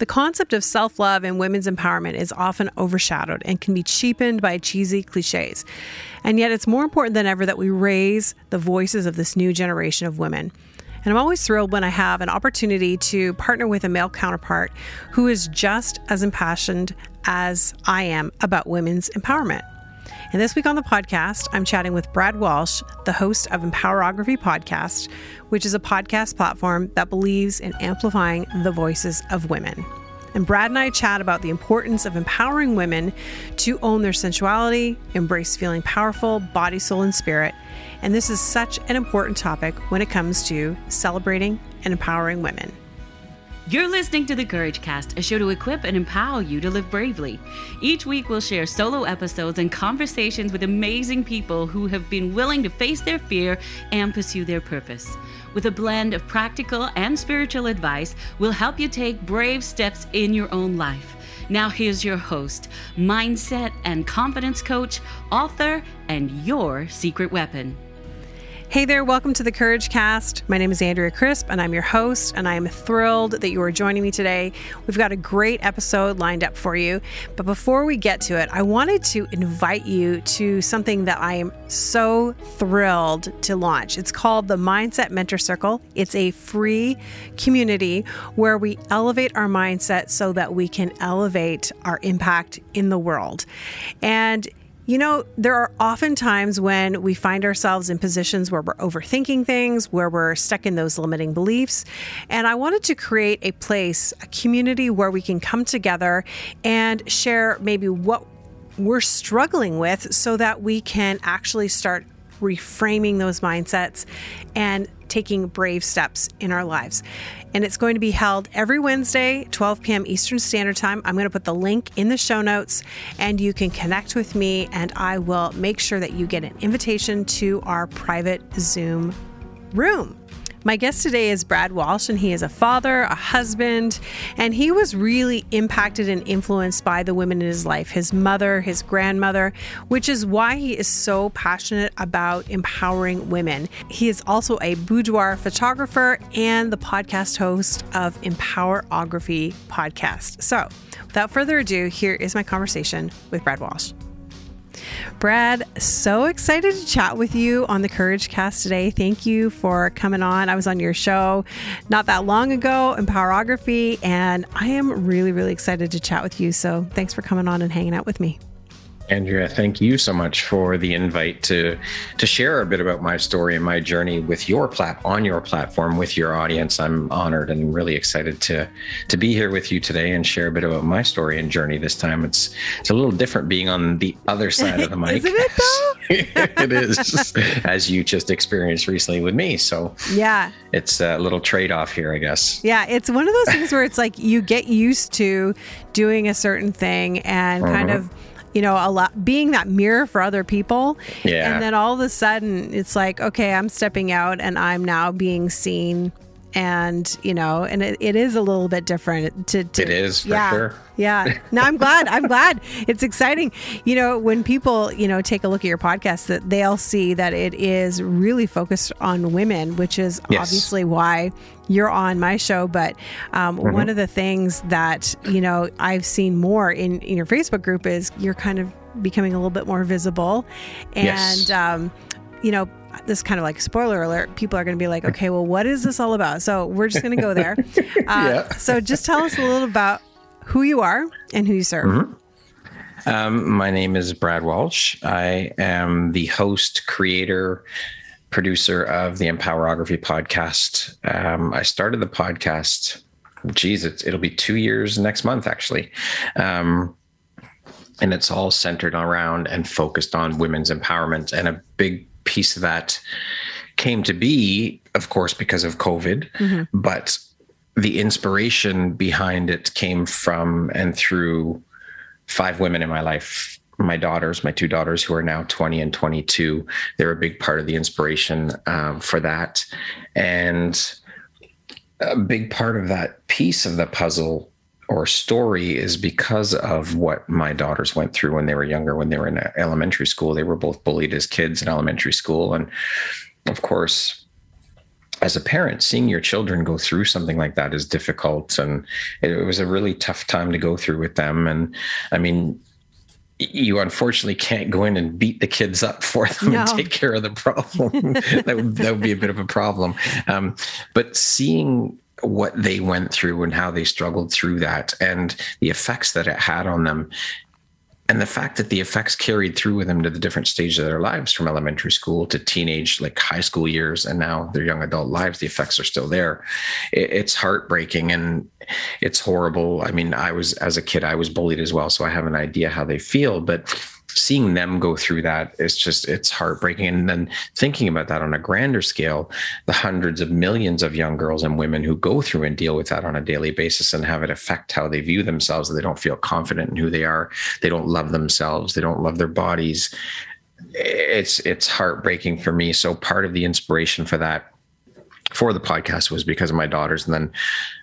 The concept of self love and women's empowerment is often overshadowed and can be cheapened by cheesy cliches. And yet, it's more important than ever that we raise the voices of this new generation of women. And I'm always thrilled when I have an opportunity to partner with a male counterpart who is just as impassioned as I am about women's empowerment. And this week on the podcast, I'm chatting with Brad Walsh, the host of Empowerography Podcast, which is a podcast platform that believes in amplifying the voices of women. And Brad and I chat about the importance of empowering women to own their sensuality, embrace feeling powerful, body, soul, and spirit. And this is such an important topic when it comes to celebrating and empowering women. You're listening to the Courage Cast, a show to equip and empower you to live bravely. Each week, we'll share solo episodes and conversations with amazing people who have been willing to face their fear and pursue their purpose. With a blend of practical and spiritual advice, we'll help you take brave steps in your own life. Now, here's your host, mindset and confidence coach, author, and your secret weapon. Hey there, welcome to the Courage Cast. My name is Andrea Crisp, and I'm your host, and I am thrilled that you are joining me today. We've got a great episode lined up for you. But before we get to it, I wanted to invite you to something that I am so thrilled to launch. It's called the Mindset Mentor Circle. It's a free community where we elevate our mindset so that we can elevate our impact in the world. And you know, there are often times when we find ourselves in positions where we're overthinking things, where we're stuck in those limiting beliefs. And I wanted to create a place, a community where we can come together and share maybe what we're struggling with so that we can actually start reframing those mindsets and taking brave steps in our lives. And it's going to be held every Wednesday, 12 p.m. Eastern Standard Time. I'm going to put the link in the show notes and you can connect with me, and I will make sure that you get an invitation to our private Zoom room. My guest today is Brad Walsh, and he is a father, a husband, and he was really impacted and influenced by the women in his life his mother, his grandmother, which is why he is so passionate about empowering women. He is also a boudoir photographer and the podcast host of Empowerography Podcast. So, without further ado, here is my conversation with Brad Walsh. Brad, so excited to chat with you on the Courage Cast today. Thank you for coming on. I was on your show not that long ago, Empowerography, and I am really, really excited to chat with you. So thanks for coming on and hanging out with me. Andrea, thank you so much for the invite to to share a bit about my story and my journey with your plat on your platform with your audience. I'm honored and really excited to to be here with you today and share a bit about my story and journey. This time, it's it's a little different being on the other side of the mic. Isn't it though? it is, as you just experienced recently with me. So yeah, it's a little trade off here, I guess. Yeah, it's one of those things where it's like you get used to doing a certain thing and uh-huh. kind of you know, a lot being that mirror for other people. Yeah. And then all of a sudden it's like, okay, I'm stepping out and I'm now being seen and you know and it, it is a little bit different to, to it is yeah sure. yeah no i'm glad i'm glad it's exciting you know when people you know take a look at your podcast that they'll see that it is really focused on women which is yes. obviously why you're on my show but um, mm-hmm. one of the things that you know i've seen more in, in your facebook group is you're kind of becoming a little bit more visible and yes. um, you know this kind of like spoiler alert people are going to be like okay well what is this all about so we're just going to go there uh, yeah. so just tell us a little about who you are and who you serve mm-hmm. um, my name is brad walsh i am the host creator producer of the empowerography podcast. Um, i started the podcast geez it'll be two years next month actually. Um, and it's all centered around and focused on women's empowerment. And a big piece of that came to be, of course, because of COVID, mm-hmm. but the inspiration behind it came from and through five women in my life my daughters, my two daughters who are now 20 and 22, they're a big part of the inspiration um, for that. And a big part of that piece of the puzzle or story is because of what my daughters went through when they were younger, when they were in elementary school. They were both bullied as kids in elementary school. And of course, as a parent, seeing your children go through something like that is difficult. And it, it was a really tough time to go through with them. And I mean, you unfortunately can't go in and beat the kids up for them no. and take care of the problem. that, would, that would be a bit of a problem. Um, but seeing what they went through and how they struggled through that and the effects that it had on them and the fact that the effects carried through with them to the different stages of their lives from elementary school to teenage like high school years and now their young adult lives the effects are still there. It's heartbreaking and it's horrible. I mean i was as a kid i was bullied as well so i have an idea how they feel but seeing them go through that is just it's heartbreaking. And then thinking about that on a grander scale the hundreds of millions of young girls and women who go through and deal with that on a daily basis and have it affect how they view themselves they don't feel confident in who they are they don't love themselves they don't love their bodies. It's it's heartbreaking for me. So part of the inspiration for that for the podcast was because of my daughters. And then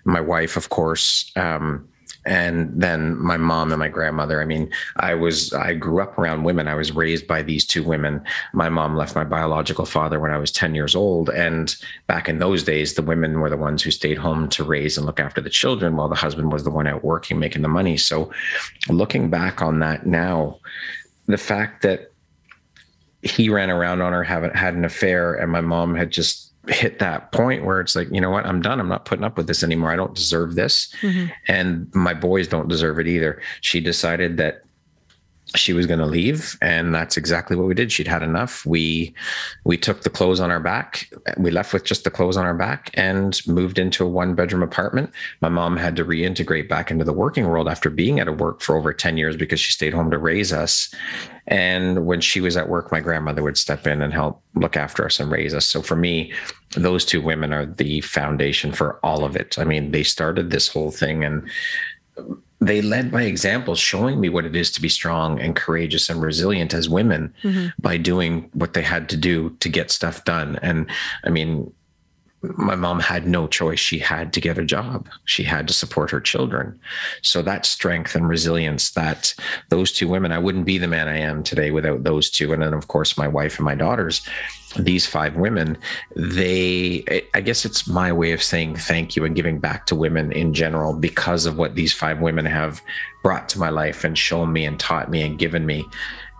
my wife of course um, and then my mom and my grandmother. I mean i was i grew up around women. I was raised by these two women. My mom left my biological father when i was 10 years old and back in those days the women were the ones who stayed home to raise and look after the children while the husband was the one out working making the money. So looking back on that now the fact that he ran around on her had an affair and my mom had just hit that point where it's like, you know what, I'm done. I'm not putting up with this anymore. I don't deserve this. Mm-hmm. And my boys don't deserve it either. She decided that she was going to leave and that's exactly what we did. She'd had enough. We we took the clothes on our back. We left with just the clothes on our back and moved into a one bedroom apartment. My mom had to reintegrate back into the working world after being out of work for over 10 years because she stayed home to raise us. And when she was at work my grandmother would step in and help look after us and raise us. So for me those two women are the foundation for all of it. I mean they started this whole thing and they led by example, showing me what it is to be strong and courageous and resilient as women mm-hmm. by doing what they had to do to get stuff done. And I mean, my mom had no choice. She had to get a job. She had to support her children. So that strength and resilience that those two women, I wouldn't be the man I am today without those two. And then, of course, my wife and my daughters these five women, they, I guess it's my way of saying thank you and giving back to women in general because of what these five women have brought to my life and shown me and taught me and given me.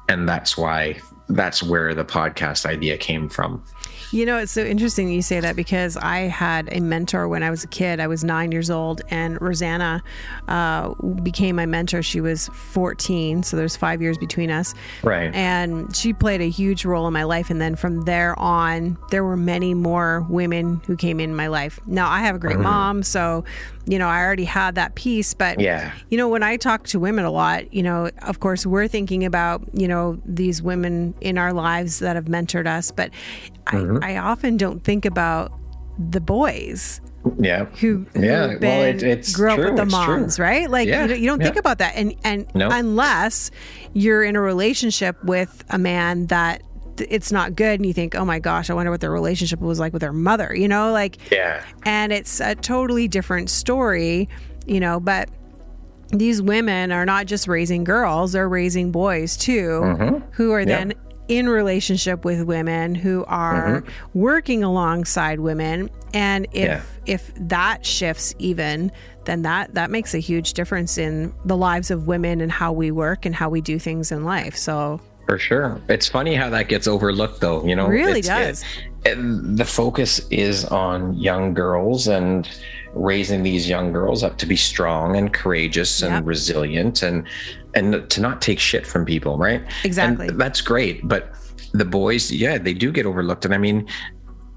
And that's why, that's where the podcast idea came from. You know, it's so interesting you say that because I had a mentor when I was a kid. I was nine years old, and Rosanna uh, became my mentor. She was 14, so there's five years between us. Right. And she played a huge role in my life. And then from there on, there were many more women who came in my life. Now, I have a great mm-hmm. mom, so you know, I already had that piece. But, yeah. you know, when I talk to women a lot, you know, of course, we're thinking about, you know, these women in our lives that have mentored us. But mm-hmm. I, I often don't think about the boys yeah who, who yeah well it, it's grew true. up with the it's moms true. right like yeah. you, you don't yeah. think about that and and nope. unless you're in a relationship with a man that it's not good and you think oh my gosh i wonder what their relationship was like with their mother you know like yeah and it's a totally different story you know but these women are not just raising girls they're raising boys too mm-hmm. who are then in relationship with women who are mm-hmm. working alongside women and if yeah. if that shifts even then that that makes a huge difference in the lives of women and how we work and how we do things in life so for sure. It's funny how that gets overlooked, though. You know, it really does. It, it, the focus is on young girls and raising these young girls up to be strong and courageous and yep. resilient and and to not take shit from people, right? Exactly. And that's great, but the boys, yeah, they do get overlooked. And I mean,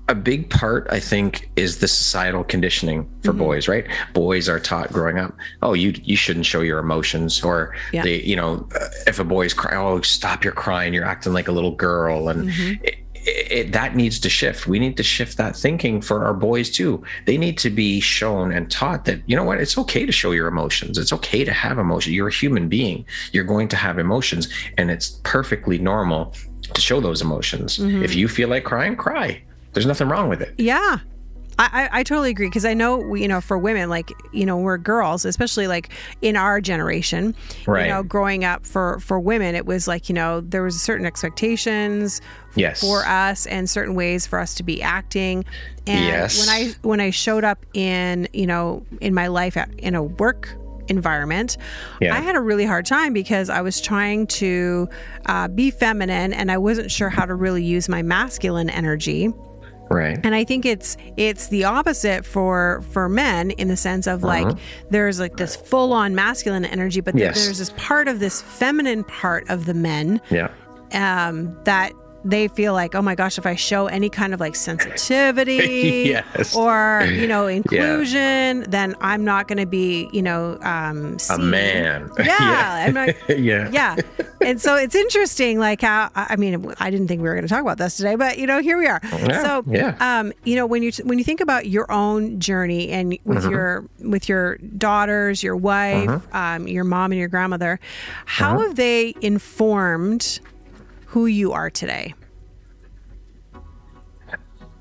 a big part i think is the societal conditioning for mm-hmm. boys right boys are taught growing up oh you you shouldn't show your emotions or yeah. they you know if a boy's crying oh stop your crying you're acting like a little girl and mm-hmm. it, it, that needs to shift. We need to shift that thinking for our boys too. They need to be shown and taught that, you know what, it's okay to show your emotions. It's okay to have emotions. You're a human being. You're going to have emotions, and it's perfectly normal to show those emotions. Mm-hmm. If you feel like crying, cry. There's nothing wrong with it. Yeah. I, I, I totally agree because I know we, you know for women like you know we're girls especially like in our generation Right. you know growing up for for women it was like you know there was certain expectations Yes. for us and certain ways for us to be acting and Yes. when I when I showed up in you know in my life at, in a work environment Yeah. I had a really hard time because I was trying to uh, be feminine and I wasn't sure how to really use my masculine energy Right. and i think it's it's the opposite for for men in the sense of like there's like this full on masculine energy but Uh-huh. Yes. there's this part of this feminine part of the men Yeah. um that they feel like oh my gosh if i show any kind of like sensitivity Yes. or you know inclusion then i'm not going to be you know um A seen. man. yeah, I'm not, yeah. yeah and so it's interesting like how i mean i didn't think we were going to talk about this today but you know here we are Yeah, so yeah. um you know when you when you think about your own journey and with Mm-hmm. your with your daughters your wife um, your mom and your grandmother how Uh-huh. have they informed who you are today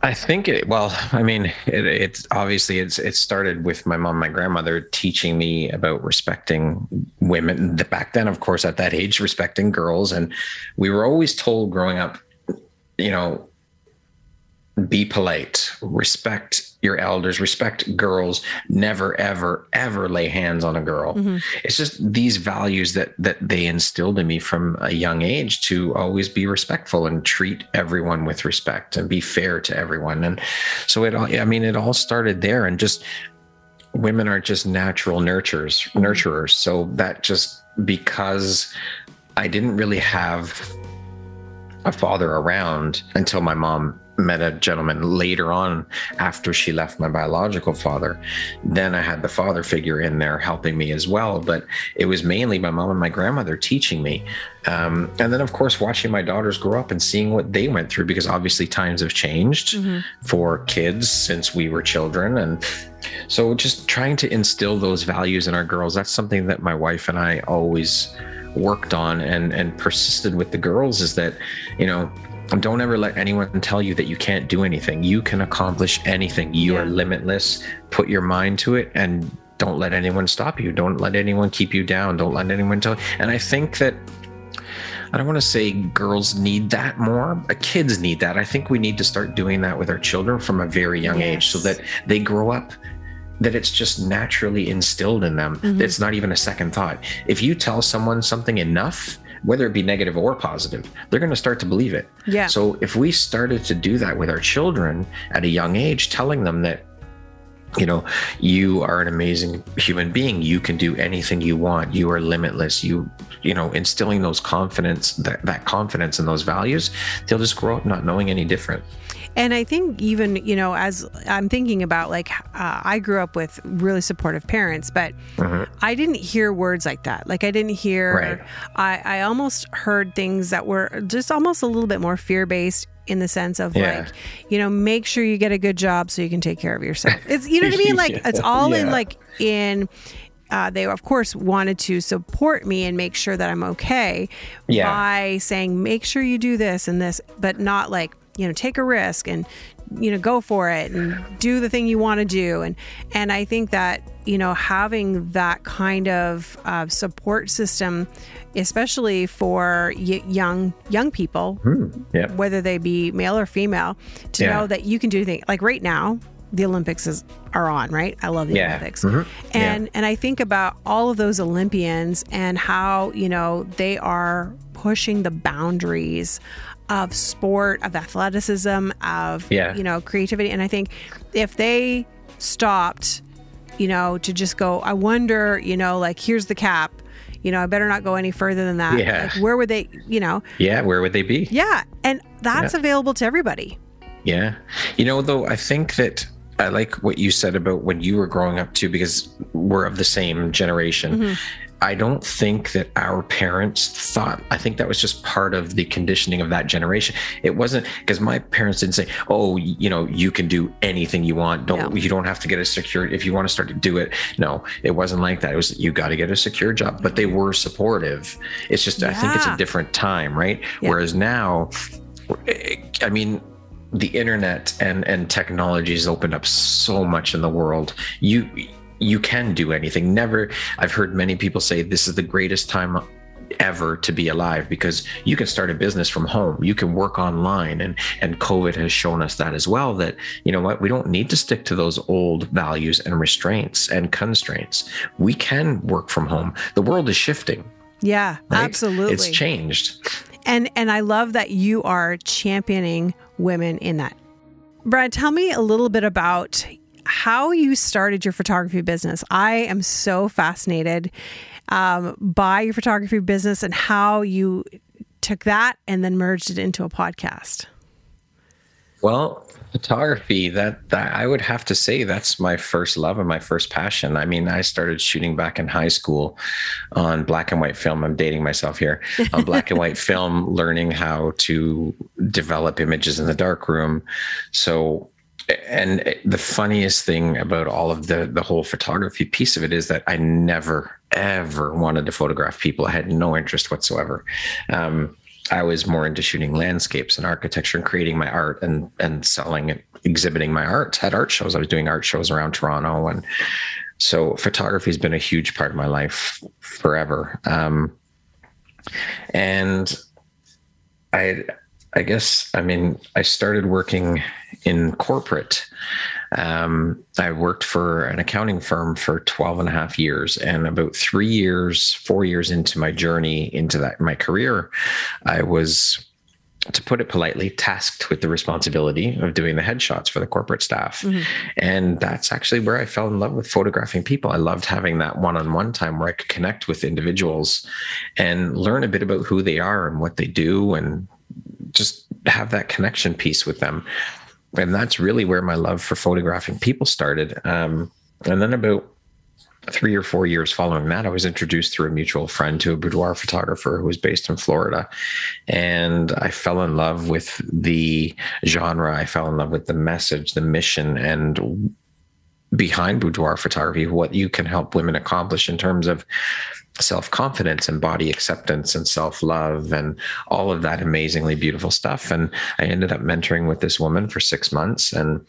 I think it. Well, I mean, it, it's obviously it's it started with my mom, my grandmother teaching me about respecting women. Back then, of course, at that age, respecting girls, and we were always told growing up, you know, be polite, respect your elders, respect girls, never, ever, ever lay hands on a girl. Mm-hmm. It's just these values that that they instilled in me from a young age to always be respectful and treat everyone with respect and be fair to everyone. And so it all, I mean, it all started there and just women are just natural nurturers, mm-hmm. nurturers. So that just because I didn't really have a father around until my mom met a gentleman later on after she left my biological father. Then i had the father figure in there helping me as well but it was mainly my mom and my grandmother teaching me. Um, and then of course watching my daughters grow up and seeing what they went through because obviously times have changed for kids since we were children. And so just trying to instill those values in our girls that's something that my wife and i always worked on and and persisted with the girls is that you know don't ever let anyone tell you that you can't do anything you can accomplish anything you are limitless put your mind to it and don't let anyone stop you don't let anyone keep you down don't let anyone tell and i think that I don't want to say girls need that more, kids need that. I think we need to start doing that with our children from a very young age so that they grow up that it's just naturally instilled in them. Mm-hmm. It's not even a second thought. If you tell someone something enough, whether it be negative or positive, they're going to start to believe it. Yeah. So if we started to do that with our children at a young age, telling them that you know you are an amazing human being you can do anything you want you are limitless you you know instilling those confidence that, that confidence and those values they'll just grow up not knowing any different And I think even, you know, as I'm thinking about like, uh, I grew up with really supportive parents, but I didn't hear words like that. Like, I didn't hear, Right. I, I almost heard things that were just almost a little bit more fear based in the sense of Yeah. like, you know, make sure you get a good job so you can take care of yourself. It's, you know what I mean? Like, it's all in like, in, uh, they of course wanted to support me and make sure that I'm okay Yeah. by saying make sure you do this and this, but not like you know take a risk and you know go for it and do the thing you want to do and and I think that you know having that kind of uh, support system, especially for y- young young people, yeah whether they be male or female, to Yeah. know that you can do things like right now. The Olympics is, are on, right? I love the Yeah. Olympics, Mhm. and and I think about all of those Olympians and how you know they are pushing the boundaries of sport, of athleticism, of Yeah. you know creativity. And I think if they stopped, you know, to just go, I wonder, you know, like here's the cap. You know, I better not go any further than that. Yeah. Like, where would they, you know? yeah where would they be Yeah, and that's available to everybody. Yeah. You know, though, I think that I like what you said about when you were growing up too, because we're of the same generation. Mm-hmm. I don't think that our parents thought, I think that was just part of the conditioning of that generation. It wasn't because my parents didn't say, oh, you know, you can do anything you want. Don't, No. you don't have to get a secure, if you want to start to do it. No, it wasn't like that. It was, you got to get a secure job, but they were supportive. It's just, I think it's a different time, right? Yeah. Whereas now, I mean, the internet and and technology has opened up so much in the world you you can do anything. Never i've heard many people say this is the greatest time ever to be alive because you can start a business from home. You can work online and and covid has shown us that as well that you know what we don't need to stick to those old values and restraints and constraints. We can work from home. The world is shifting yeah right? absolutely. it's changed. And and i love that you are championing women in that. Brad tell me a little bit about how you started your photography business i am so fascinated um, by your photography business and how you took that and then merged it into a podcast. Well, photography that, that I would have to say that's my first love and my first passion. I mean, I started shooting back in high school on black and white film. I'm dating myself here on black and white film, learning how to develop images in the darkroom. So and the funniest thing about all of the the whole photography piece of it is that I never ever wanted to photograph people. I had no interest whatsoever. Um, I was more into shooting landscapes and architecture and creating my art and and selling it, exhibiting my art at art shows. I was doing art shows around Toronto, and so photography has been a huge part of my life forever. Um, and I, I guess, I mean, I started working in corporate. Um, I worked for an accounting firm for 12 and a half years. And about three years, four years into my journey into that, my career, I was to put it politely, tasked with the responsibility of doing the headshots for the corporate staff. Mm-hmm. And that's actually where I fell in love with photographing people. I loved having that one on one time where I could connect with individuals and learn a bit about who they are and what they do and just have that connection piece with them and that's really where my love for photographing people started. Um, and then about three or four years following that, I was introduced through a mutual friend to a boudoir photographer who was based in Florida. And I fell in love with the genre. I fell in love with the message, the mission, and behind boudoir photography, what you can help women accomplish in terms of self confidence and body acceptance and self love and all of that amazingly beautiful stuff. And I ended up mentoring with this woman for six months. And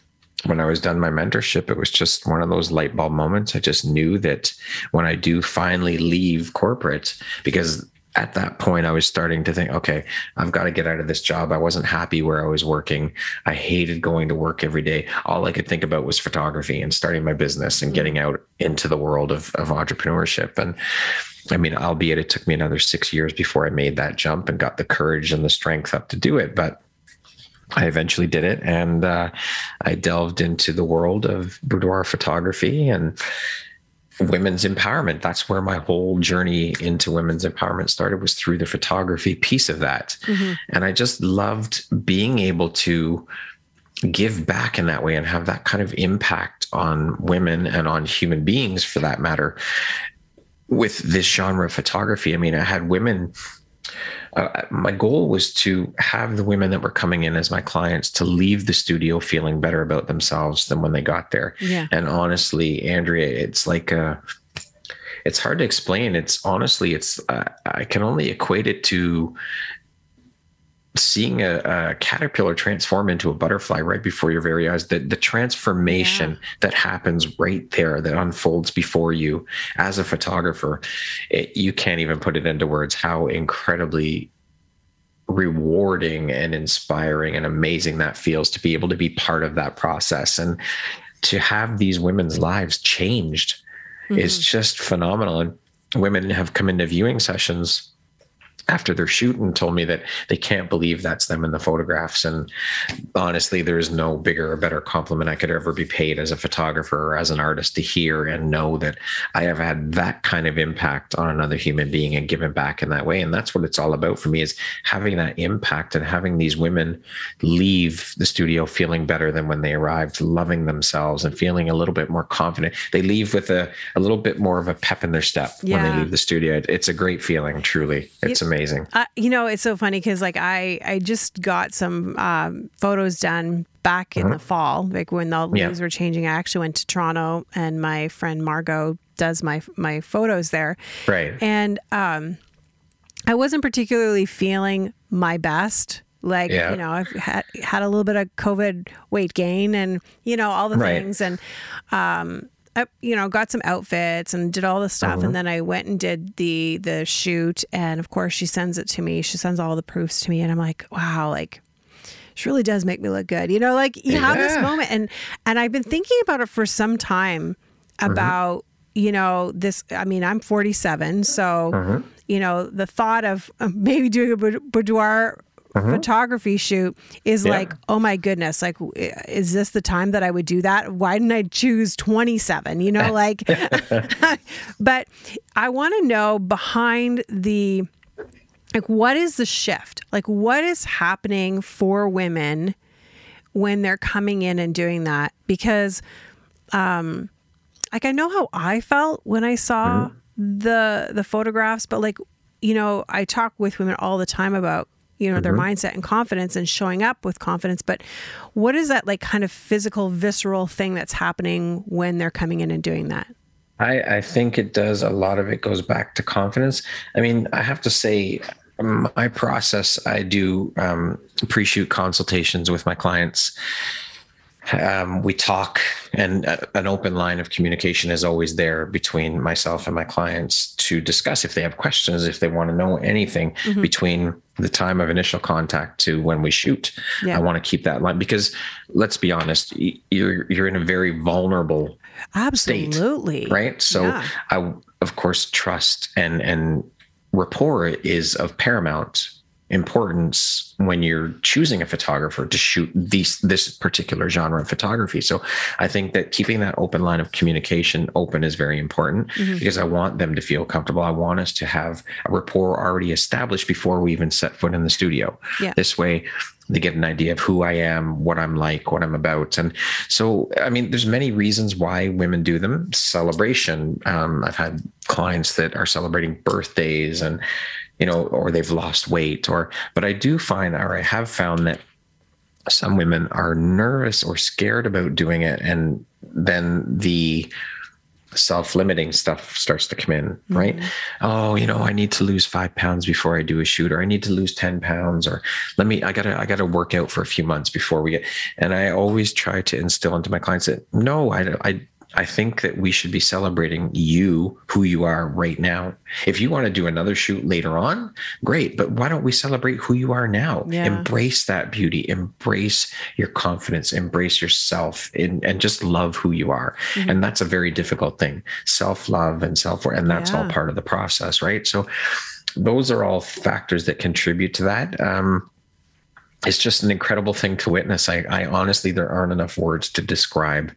when I was done my mentorship, it was just one of those light bulb moments. I just knew that when I do finally leave corporate, because at that point i was starting to think okay i've got to get out of this job. I wasn't happy where i was working. I hated going to work every day. All i could think about was photography and starting my business and mm-hmm. getting out into the world of, of entrepreneurship. And i mean albeit it took me another six years before i made that jump and got the courage and the strength up to do it but I eventually did it, and uh, I delved into the world of boudoir photography, and women's empowerment. That's where my whole journey into women's empowerment started was through the photography piece of that. Mm-hmm. and i just loved being able to give back in that way and have that kind of impact on women and on human beings for that matter with this genre of photography. I mean i had women uh, my goal was to have the women that were coming in as my clients to leave the studio feeling better about themselves than when they got there. Yeah. And honestly, Andrea, it's like a, uh, it's hard to explain. It's honestly, it's uh, I can only equate it to seeing a, a, caterpillar transform into a butterfly right before your very eyes the, the transformation yeah. that happens right there that unfolds before you as a photographer it, you can't even put it into words how incredibly rewarding and inspiring and amazing that feels to be able to be part of that process and to have these women's lives changed mm-hmm. is just phenomenal and women have come into viewing sessions after their shoot and told me that they can't believe that's them in the photographs. And honestly, there's no bigger or better compliment I could ever be paid as a photographer or as an artist to hear and know that I have had that kind of impact on another human being and given back in that way. And that's what it's all about for me is having that impact and having these women leave the studio feeling better than when they arrived, loving themselves and feeling a little bit more confident. They leave with a, a little bit more of a pep in their step yeah. when they leave the studio. It's a great feeling, truly. It's amazing amazing. Uh, you know, it's so funny because like I I just got some um, photos done back in uh-huh. the fall, like when the leaves yeah. were changing. I actually went to Toronto, and my friend Margot does my my photos there. Right. And um, I wasn't particularly feeling my best Like, Yeah. you know, I've had had a little bit of COVID weight gain and, you know, all the Right. things and um I, you know, got some outfits and did all the stuff Uh-huh. and then I went and did the the shoot and of course she sends it to me. She sends all the proofs to me and I'm like, wow, like she really does make me look good. You know, like you have this moment and and I've been thinking about it for some time Mm-hmm. about you know this I mean, I'm 47, so Mm-hmm. you know, the thought of maybe doing a bou- boudoir photography shoot is Mm-hmm. Yeah. like, oh my goodness, like, is this the time that I would do that? Why didn't I choose 27? You know, like, but I want to know behind the, like, what is the shift? Like, what is happening for women when they're coming in and doing that? Because, um, like, I know how I felt when I saw the the photographs, but like, you know, I talk with women all the time about you know their mindset and confidence and showing up with confidence but what is that like kind of physical visceral thing that's happening when they're coming in and doing that I, I think it does. A lot of it goes back to confidence. I mean, I have to say, my process, I do um, pre shoot consultations with my clients. Um, we talk, and uh, an open line of communication is always there between myself and my clients to discuss if they have questions, if they want to know anything between the time of initial contact to when we shoot. Yeah. I want to keep that line because let's be honest, you're you're in a very vulnerable absolutely right so Yeah. i of course trust and and rapport is of paramount importance when you're choosing a photographer to shoot these this particular genre of photography so i think that keeping that open line of communication open is very important Mm-hmm. because i want them to feel comfortable i want us to have a rapport already established before we even set foot in the studio Yeah. this way they get an idea of who I am, what I'm like, what I'm about. And so, I mean, there's many reasons why women do them. Celebration. Um, I've had clients that are celebrating birthdays and, you know, or they've lost weight or, but I do find, or I have found that some women are nervous or scared about doing it. And then the, self-limiting stuff starts to come in mm-hmm. right oh you know i need to lose five pounds before i do a shoot or i need to lose 10 pounds or let me i gotta i gotta work out for a few months before we get and i always try to instill into my clients that no i don't i I think that we should be celebrating you, who you are right now. If you want to do another shoot later on, great. But why don't we celebrate who you are now? Yeah. Embrace that beauty, embrace your confidence, embrace yourself, and, and just love who you are. And that's a very difficult thing. Self love and self worth. And that's all part of the process, right? So those are all factors that contribute to that. Um, it's just an incredible thing to witness. I, I honestly, there aren't enough words to describe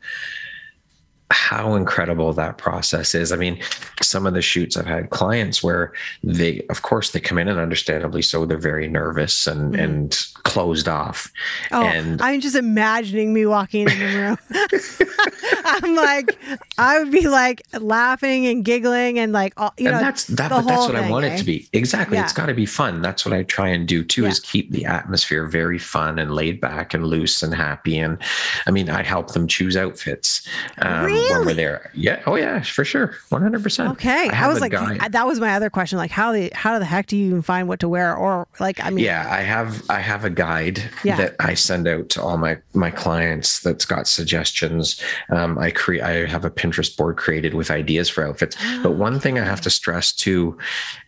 how incredible that process is. I mean, some of the shoots I've had clients where they, of course, they come in and understandably so, they're very nervous and and closed off. oh and i'm just imagining me walking in the room i'm like i would be like laughing and giggling and like all, you and know that's that, but that's what I want eh? it to be. Exactly. it's got to be fun. That's what I try and do too, Yeah. is keep the atmosphere very fun and laid back and loose and happy. And I mean, I help them choose outfits um, when Really? we're there. Yeah. Oh yeah, for sure. 100%. okay i, have was like guy- that was my other question like how the how the heck do you even find what to wear or like i mean yeah i have i have a guide Yeah. that i send out to all my my clients that's got suggestions um, i create i have a pinterest board created with ideas for outfits but one thing i have to stress too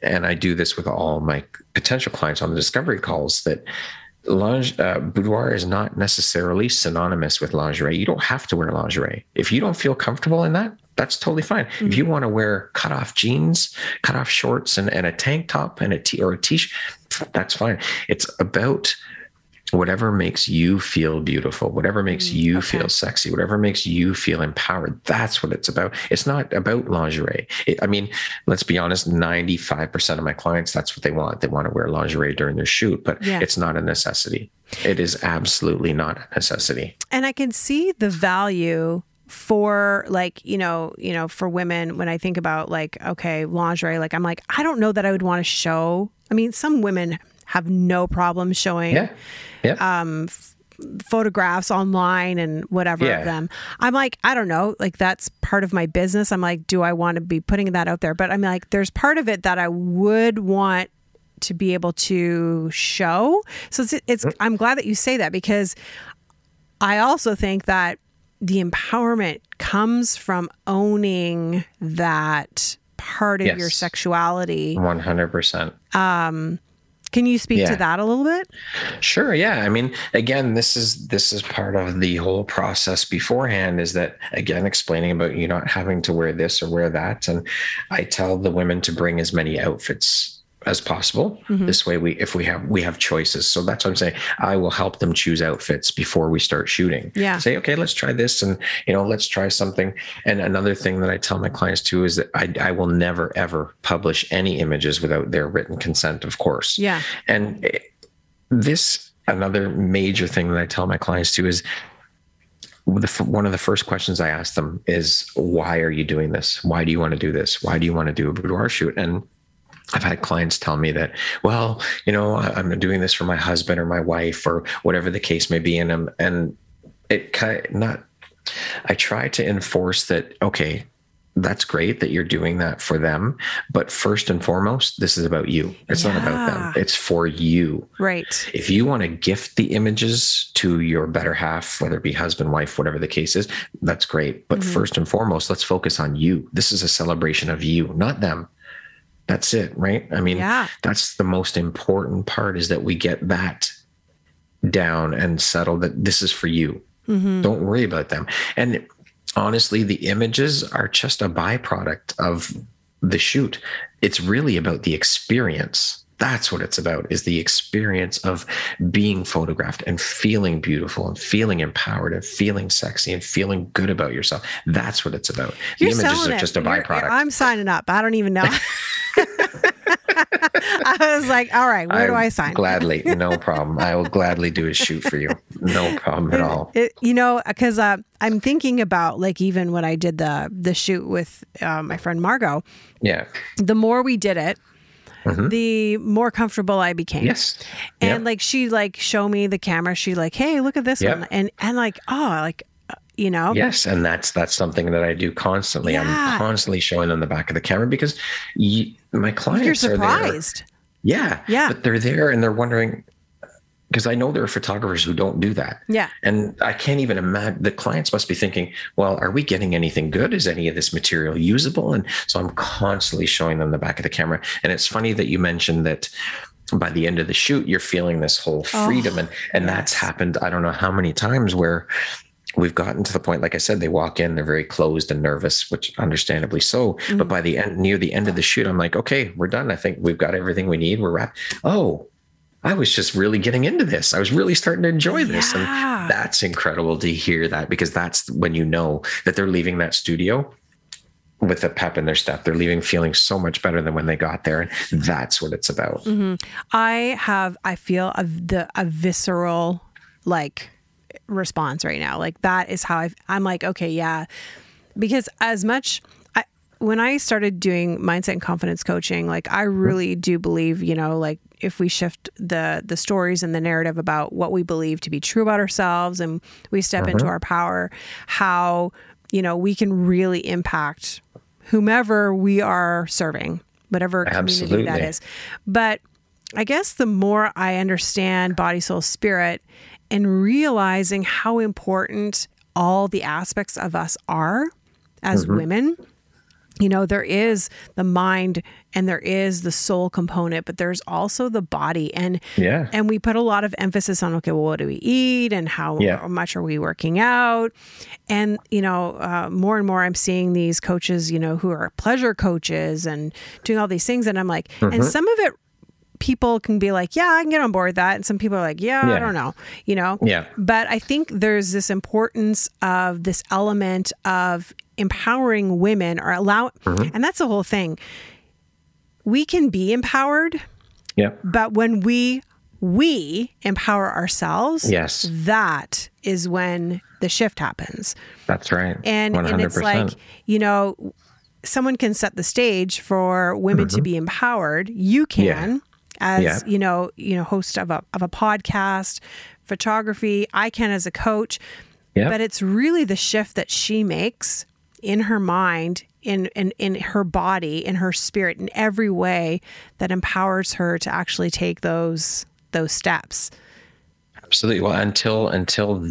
and i do this with all my potential clients on the discovery calls that linge, uh, boudoir is not necessarily synonymous with lingerie. You don't have to wear lingerie. If you don't feel comfortable in that, that's totally fine. If you want to wear cut off jeans, cut off shorts, and, and a tank top and a t or a t-shirt, that's fine. It's about whatever makes you feel beautiful, whatever makes mm, you okay. feel sexy, whatever makes you feel empowered. That's what it's about. It's not about lingerie. It, I mean, let's be honest, 95% of my clients, that's what they want. They want to wear lingerie during their shoot, but Yeah. it's not a necessity. It is absolutely not a necessity. and i can see the value for like you know you know for women when i think about like okay lingerie like i'm like i don't know that i would want to show i mean some women have no problem showing Yeah. Yeah. um f- photographs online and whatever Yeah. of them i'm like i don't know like that's part of my business i'm like do i want to be putting that out there but i'm like there's part of it that i would want to be able to show. So it's, it's Mm. I'm glad that you say that because I also think that the empowerment comes from owning that part of your sexuality. 100%. Can you speak to that a little bit? Sure. Yeah. I mean, again, this is this is part of the whole process beforehand. Is that again explaining about you not having to wear this or wear that, and I tell the women to bring as many outfits as possible. Mm-hmm. This way, we if we have we have choices. So that's what I'm saying. I will help them choose outfits before we start shooting. Yeah. Say, okay, let's try this, and you know, let's try something. And another thing that I tell my clients too is that I I will never ever publish any images without their written consent, of course. Yeah. And it- this another major thing that I tell my clients too is the, one of the first questions I ask them is why are you doing this? Why do you want to do this? Why do you want to do a boudoir shoot? And I've had clients tell me that, well, you know, I'm doing this for my husband or my wife or whatever the case may be, and I'm, and it kind of not. I try to enforce that. Okay, that's great that you're doing that for them, but first and foremost, this is about you. It's not about them. It's for you Right. if you want to gift the images to your better half, whether it be husband, wife, whatever the case is, that's great. But Mhm. first and foremost, let's focus on you. This is a celebration of you, not them. That's it, right? I mean, Yeah. that's the most important part is that we get that down and settle that this is for you. hmm Don't worry about them. And honestly, the images are just a byproduct of the shoot. It's really about the experience. That's what it's about is the experience of being photographed and feeling beautiful and feeling empowered and feeling sexy and feeling good about yourself. That's what it's about. You're the images are it. just a You're- byproduct. I'm signing up. I don't even know. I was like, all right, where do I sign? Gladly, no problem. I will gladly do a shoot for you. No problem at all. It, you know, because uh, I'm thinking about like even when I did the the shoot with uh, my friend Margot, Yeah. the more we did it, Mhm. the more comfortable I became. Yes. And Yep. like she like show me the camera. She like, hey, look at this Yep. one, and and like oh like you know Yes, and that's that's something that I do constantly. Yeah. I'm constantly showing them the back of the camera because you, my clients you're are there. surprised. Yeah, Yeah. but they're there and they're wondering because I know there are photographers who don't do that, Yeah. and I can't even imagine. The clients must be thinking, "Well, are we getting anything good? Is any of this material usable?" And so I'm constantly showing them the back of the camera. And it's funny that you mentioned that by the end of the shoot, you're feeling this whole Oh, freedom, and and that's happened. I don't know how many times where we've gotten to the point like i said they walk in they're very closed and nervous which understandably so. Mm-hmm. but by the end near the end of the shoot i'm like okay we're done. I think we've got everything we need. We're wrapped. Oh i was just really getting into this. I was really starting to enjoy this. Yeah. and that's incredible to hear that because that's when you know that they're leaving that studio with a pep in their step. They're leaving feeling so much better than when they got there. And that's what it's about. Mm-hmm. I have I feel a the a visceral like response right now. Like that is how I I'm like okay, yeah. Because as much I when I started doing mindset and confidence coaching, like I really do believe, you know, like if we shift the the stories and the narrative about what we believe to be true about ourselves and we step uh-huh. into our power, how you know, we can really impact whomever we are serving, whatever community that Absolutely. is. But I guess the more I understand body, soul, spirit, and realizing how important all the aspects of us are as Mm-hmm. women, you know, there is the mind and there is the soul component, but there's also the body. And yeah and we put a lot of emphasis on okay well what do we eat and how Yeah. much are we working out and you know uh, more and more i'm seeing these coaches you know who are pleasure coaches and doing all these things and i'm like Mm-hmm. and some of it people can be like yeah i can get on board with that and some people are like yeah, i don't know you know Yeah. but i think there's this importance of this element of empowering women or allow Mm-hmm. and that's the whole thing we can be empowered yeah but when we we empower ourselves, Yes. that is when the shift happens. that's right And 100%. and it's like, you know, someone can set the stage for women to be empowered. You can as. Yeah. you know, you know, host of a of a podcast, photography, I can as a coach. Yeah. But it's really the shift that she makes in her mind, in, in in her body, in her spirit, in every way that empowers her to actually take those those steps. Absolutely. Well, until until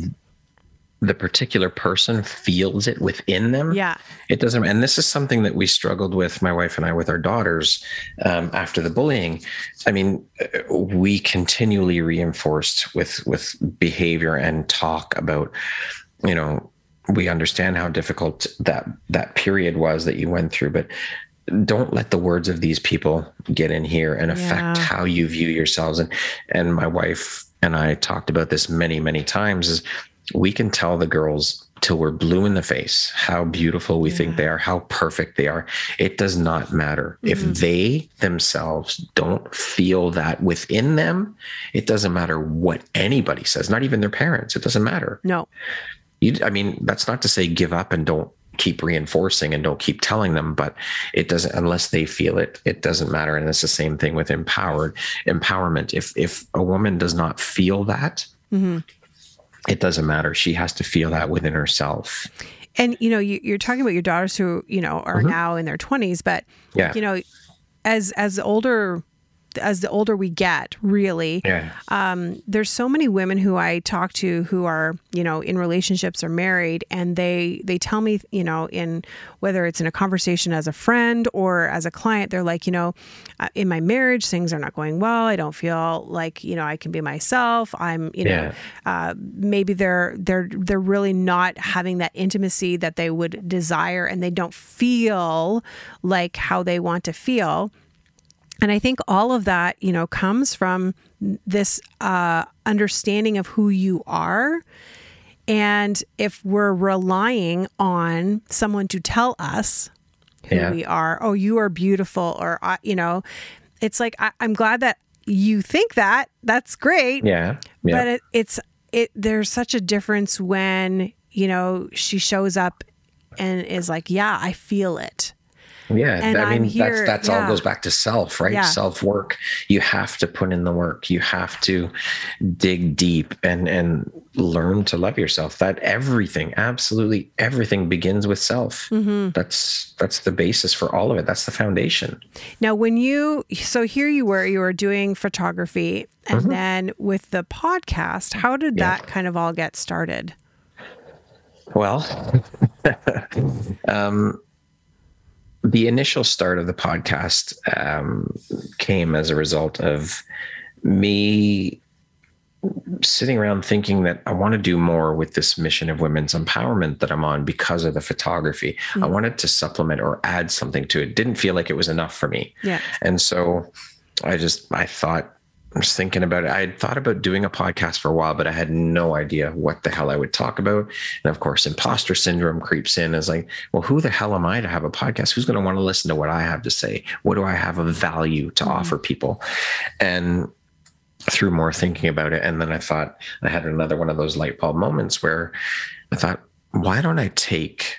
the particular person feels it within them. Yeah. It doesn't. And this is something that we struggled with, my wife and I, with our daughters um, after the bullying. I mean, uh, we continually reinforced with with behavior and talk about, you know, we understand how difficult that that period was that you went through, but don't let the words of these people get in here and affect yeah. how you view yourselves. And and my wife and I talked about this many, many times is we can tell the girls till we're blue in the face how beautiful we yeah. think they are, how perfect they are. It does not matter. Mm-hmm. If they themselves don't feel that within them, it doesn't matter what anybody says, not even their parents. It doesn't matter. No. You, I mean, that's not to say give up and don't keep reinforcing and don't keep telling them but it doesn't unless they feel it it doesn't matter and it's the same thing with empowered empowerment if if a woman does not feel that mm-hmm it doesn't matter. She has to feel that within herself. And you know, you, are talking about your daughters who you know are mm-hmm. now in their 20s, but yeah. you know, as as older as the older we get, really, yeah. um, there's so many women who I talk to who are, you know, in relationships or married, and they they tell me, you know, in whether it's in a conversation as a friend or as a client, they're like, you know, in my marriage, things are not going well. I don't feel like, you know, I can be myself. I'm, you know, uh, maybe they're they're they're really not having that intimacy that they would desire, and they don't feel like how they want to feel and I think all of that, you know, comes from this uh, understanding of who you are. And if we're relying on someone to tell us who yeah. we are, oh, you are beautiful, or, you know, it's like, I, am glad that you think that. That's great. Yeah. yeah. But it, it's, it, there's such a difference when, you know, she shows up and is like, yeah, I feel it. Yeah, and I mean here, that's that's yeah. all goes back to self, right? Yeah. Self work. You have to put in the work. You have to dig deep and and learn to love yourself. That everything, absolutely everything, begins with self. Mm-hmm. That's that's the basis for all of it. That's the foundation. Now, when you so here you were, you were doing photography, and mm-hmm. then with the podcast, how did yeah. that kind of all get started? Well, um, the initial start of the podcast um, came as a result of me sitting around thinking that I want to do more with this mission of women's empowerment that I'm on because of the photography. Mm-hmm. I wanted to supplement or add something to it. Didn't feel like it was enough for me. Yeah. And so I just I thought I was thinking about it. I had thought about doing a podcast for a while, but I had no idea what the hell I would talk about. And of course, imposter syndrome creeps in as like, well, who the hell am I to have a podcast? Who's going to want to listen to what I have to say? What do I have of value to mm-hmm. offer people? And through more thinking about it, and then I thought I had another one of those light bulb moments where I thought, why don't I take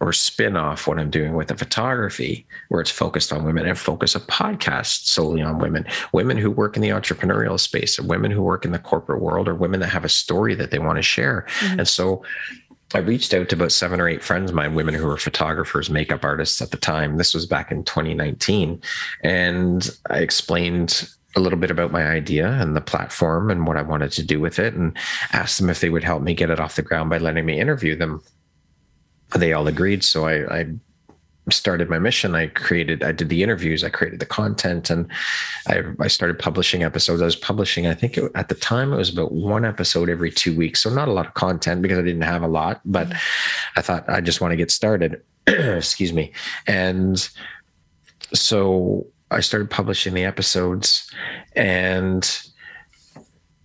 or spin off what I'm doing with the photography, where it's focused on women, and focus a podcast solely on women, women who work in the entrepreneurial space, or women who work in the corporate world, or women that have a story that they want to share. Mm-hmm. And so I reached out to about seven or eight friends of mine, women who were photographers, makeup artists at the time. This was back in 2019. And I explained a little bit about my idea and the platform and what I wanted to do with it and asked them if they would help me get it off the ground by letting me interview them they all agreed. So I, I started my mission. I created, I did the interviews, I created the content, and I, I started publishing episodes. I was publishing, I think it, at the time it was about one episode every two weeks. So not a lot of content because I didn't have a lot, but mm-hmm. I thought I just want to get started. Excuse me. And so I started publishing the episodes and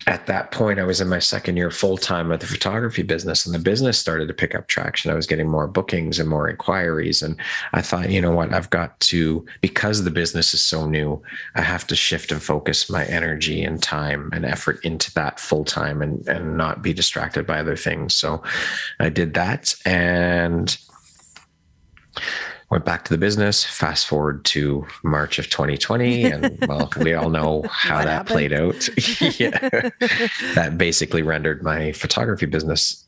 at that point, I was in my second year full time at the photography business, and the business started to pick up traction. I was getting more bookings and more inquiries. And I thought, you know what, I've got to, because the business is so new, I have to shift and focus my energy and time and effort into that full time and, and not be distracted by other things. So I did that. And went back to the business. Fast forward to March of 2020, and well, we all know how that happened? played out. yeah. that basically rendered my photography business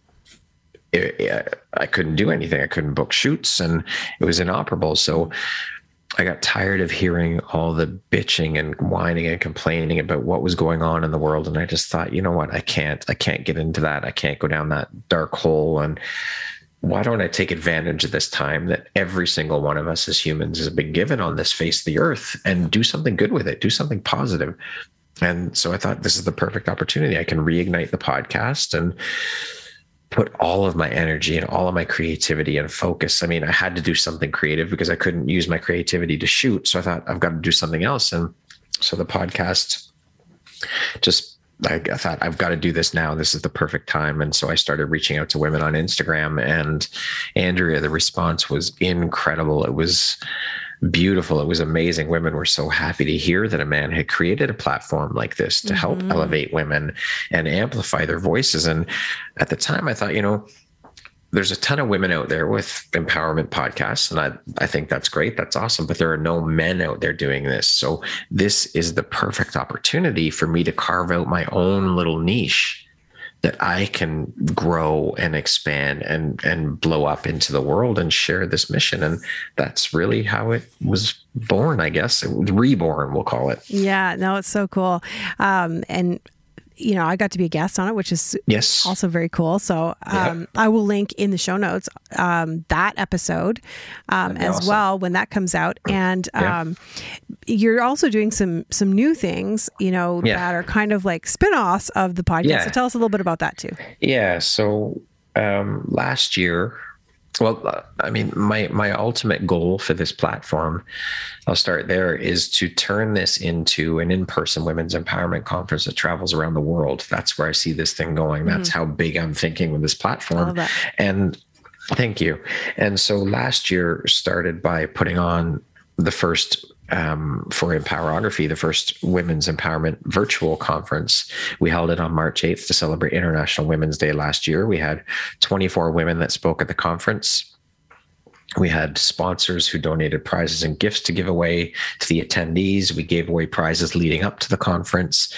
it, it, I couldn't do anything. I couldn't book shoots and it was inoperable. So I got tired of hearing all the bitching and whining and complaining about what was going on in the world. And I just thought, you know what? I can't, I can't get into that. I can't go down that dark hole. And why don't I take advantage of this time that every single one of us as humans has been given on this face of the earth and do something good with it, do something positive. And so I thought this is the perfect opportunity. I can reignite the podcast and put all of my energy and all of my creativity and focus. I mean, I had to do something creative because I couldn't use my creativity to shoot. So I thought I've got to do something else. And so the podcast just I thought I've got to do this now. This is the perfect time. And so I started reaching out to women on Instagram and Andrea, the response was incredible. It was beautiful. It was amazing. Women were so happy to hear that a man had created a platform like this to mm-hmm. help elevate women and amplify their voices. And at the time, I thought, you know, there's a ton of women out there with empowerment podcasts, and I, I think that's great. That's awesome. But there are no men out there doing this. So this is the perfect opportunity for me to carve out my own little niche that I can grow and expand and and blow up into the world and share this mission. And that's really how it was born, I guess. Reborn, we'll call it. Yeah, no, it's so cool. Um, and you know, I got to be a guest on it, which is yes also very cool. So um, yeah. I will link in the show notes um, that episode um, as awesome. well when that comes out. And yeah. Um, you're also doing some some new things, you know, yeah. that are kind of like spin-offs of the podcast. So tell us a little bit about that too. Yeah. So um, last year well uh, i mean my my ultimate goal for this platform i'll start there is to turn this into an in-person women's empowerment conference that travels around the world. That's where i see this thing going. That's mm-hmm. how big i'm thinking with this platform. And thank you. And so last year started by putting on the first um, for Empowerography, the first women's empowerment virtual conference. We held it on March 8th to celebrate International Women's Day last year. We had 24 women that spoke at the conference. We had sponsors who donated prizes and gifts to give away to the attendees. We gave away prizes leading up to the conference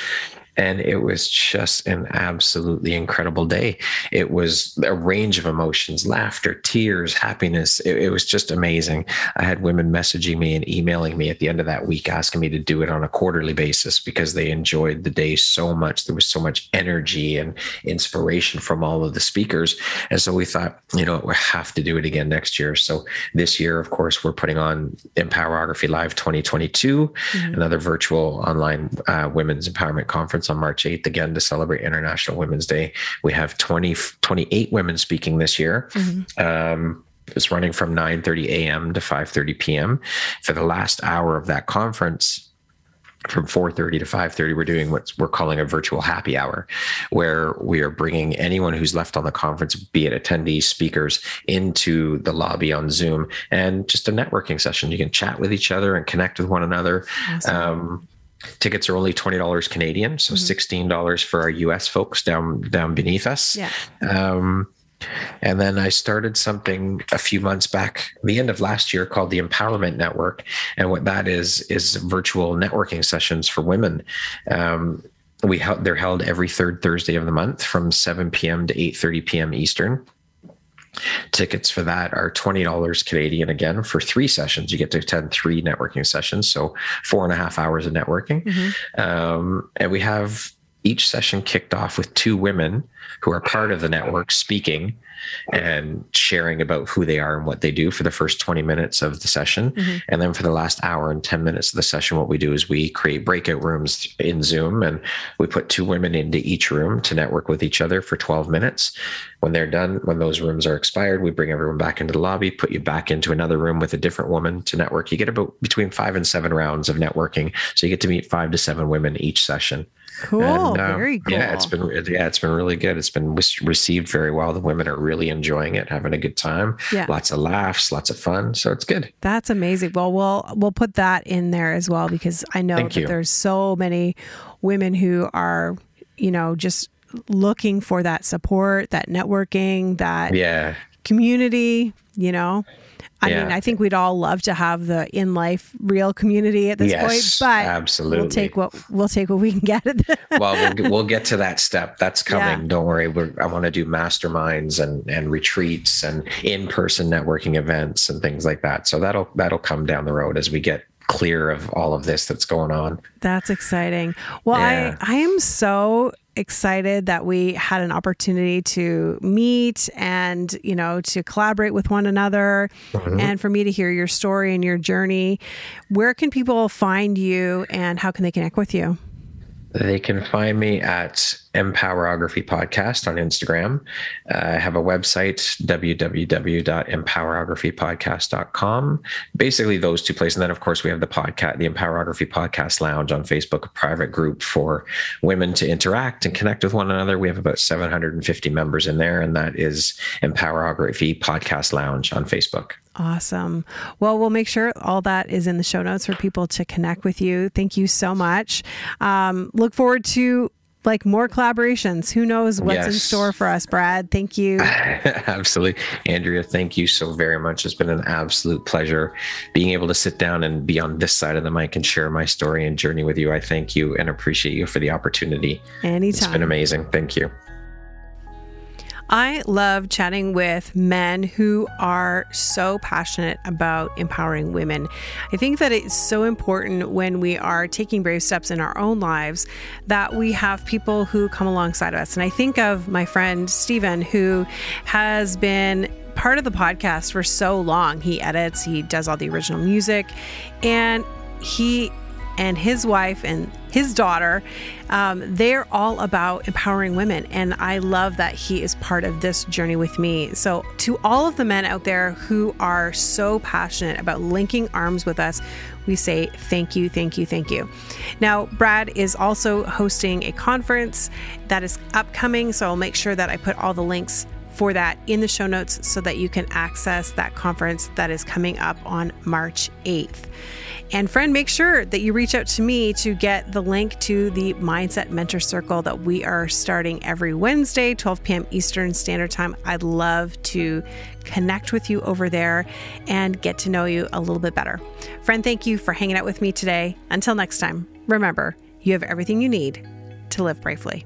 and it was just an absolutely incredible day. It was a range of emotions laughter, tears, happiness. It, it, was just amazing. I had women messaging me and emailing me at the end of that week asking me to do it on a quarterly basis because they enjoyed the day so much. There was so much energy and inspiration from all of the speakers. And so we thought, you know, we have to do it again next year. So this year, of course, we're putting on Empowerography Live 2022, mm-hmm. another virtual online uh, women's empowerment conference on March 8th again to celebrate International Women's Day. We have 20, 28 women speaking this year. Mm-hmm. Um, it's running from 9:30 a.m. to 5:30 p.m. For the last hour of that conference, from 4:30 to 5:30 we're doing what we're calling a virtual happy hour where we are bringing anyone who's left on the conference be it attendees speakers into the lobby on Zoom and just a networking session you can chat with each other and connect with one another awesome. um, Tickets are only twenty dollars Canadian, so mm-hmm. sixteen dollars for our U.S. folks down down beneath us. Yeah. Um, and then I started something a few months back, the end of last year, called the Empowerment Network. And what that is is virtual networking sessions for women. Um, we held, they're held every third Thursday of the month from 7 p.m. to 8:30 p.m. Eastern. Tickets for that are $20 Canadian again for three sessions. You get to attend three networking sessions. So four and a half hours of networking. Mm-hmm. Um, and we have each session kicked off with two women who are part of the network speaking and sharing about who they are and what they do for the first 20 minutes of the session. Mm-hmm. And then for the last hour and 10 minutes of the session, what we do is we create breakout rooms in Zoom and we put two women into each room to network with each other for 12 minutes. When they're done, when those rooms are expired, we bring everyone back into the lobby, put you back into another room with a different woman to network. You get about between five and seven rounds of networking. So you get to meet five to seven women each session. Cool. And, uh, Very cool. Yeah, it's been yeah, it's been really good. It's been received very well. The women are really enjoying it, having a good time. Yeah. Lots of laughs, lots of fun. So it's good. That's amazing. Well, we'll we'll put that in there as well because I know Thank that you. there's so many women who are, you know, just looking for that support, that networking, that yeah community, you know. I Yeah. mean, I think we'd all love to have the in life real community at this Yes, point, but absolutely. we'll take what we'll take what we can get. well, we'll get, we'll get to that step. That's coming. Yeah. Don't worry. We're, I want to do masterminds and and retreats and in person networking events and things like that. So that'll that'll come down the road as we get clear of all of this that's going on. That's exciting. Well, Yeah. I I am so excited that we had an opportunity to meet and you know to collaborate with one another Mm-hmm. and for me to hear your story and your journey where can people find you and how can they connect with you They can find me at Empowerography Podcast on Instagram. Uh, I have a website, www.empowerographypodcast.com. Basically, those two places. And then, of course, we have the podcast, the Empowerography Podcast Lounge on Facebook, a private group for women to interact and connect with one another. We have about 750 members in there, and that is Empowerography Podcast Lounge on Facebook. Awesome. Well, we'll make sure all that is in the show notes for people to connect with you. Thank you so much. Um, look forward to like more collaborations. Who knows what's in store for us, Brad? Thank you. Absolutely. Andrea, thank you so very much. It's been an absolute pleasure being able to sit down and be on this side of the mic and share my story and journey with you. I thank you and appreciate you for the opportunity. Anytime. It's been amazing. Thank you. I love chatting with men who are so passionate about empowering women. I think that it's so important when we are taking brave steps in our own lives that we have people who come alongside us. And I think of my friend Stephen, who has been part of the podcast for so long. He edits, he does all the original music, and he and his wife and his daughter, um, they're all about empowering women. And I love that he is part of this journey with me. So, to all of the men out there who are so passionate about linking arms with us, we say thank you, thank you, thank you. Now, Brad is also hosting a conference that is upcoming. So, I'll make sure that I put all the links for that in the show notes so that you can access that conference that is coming up on March 8th. And friend, make sure that you reach out to me to get the link to the Mindset Mentor Circle that we are starting every Wednesday, 12 p.m. Eastern Standard Time. I'd love to connect with you over there and get to know you a little bit better. Friend, thank you for hanging out with me today. Until next time, remember, you have everything you need to live bravely.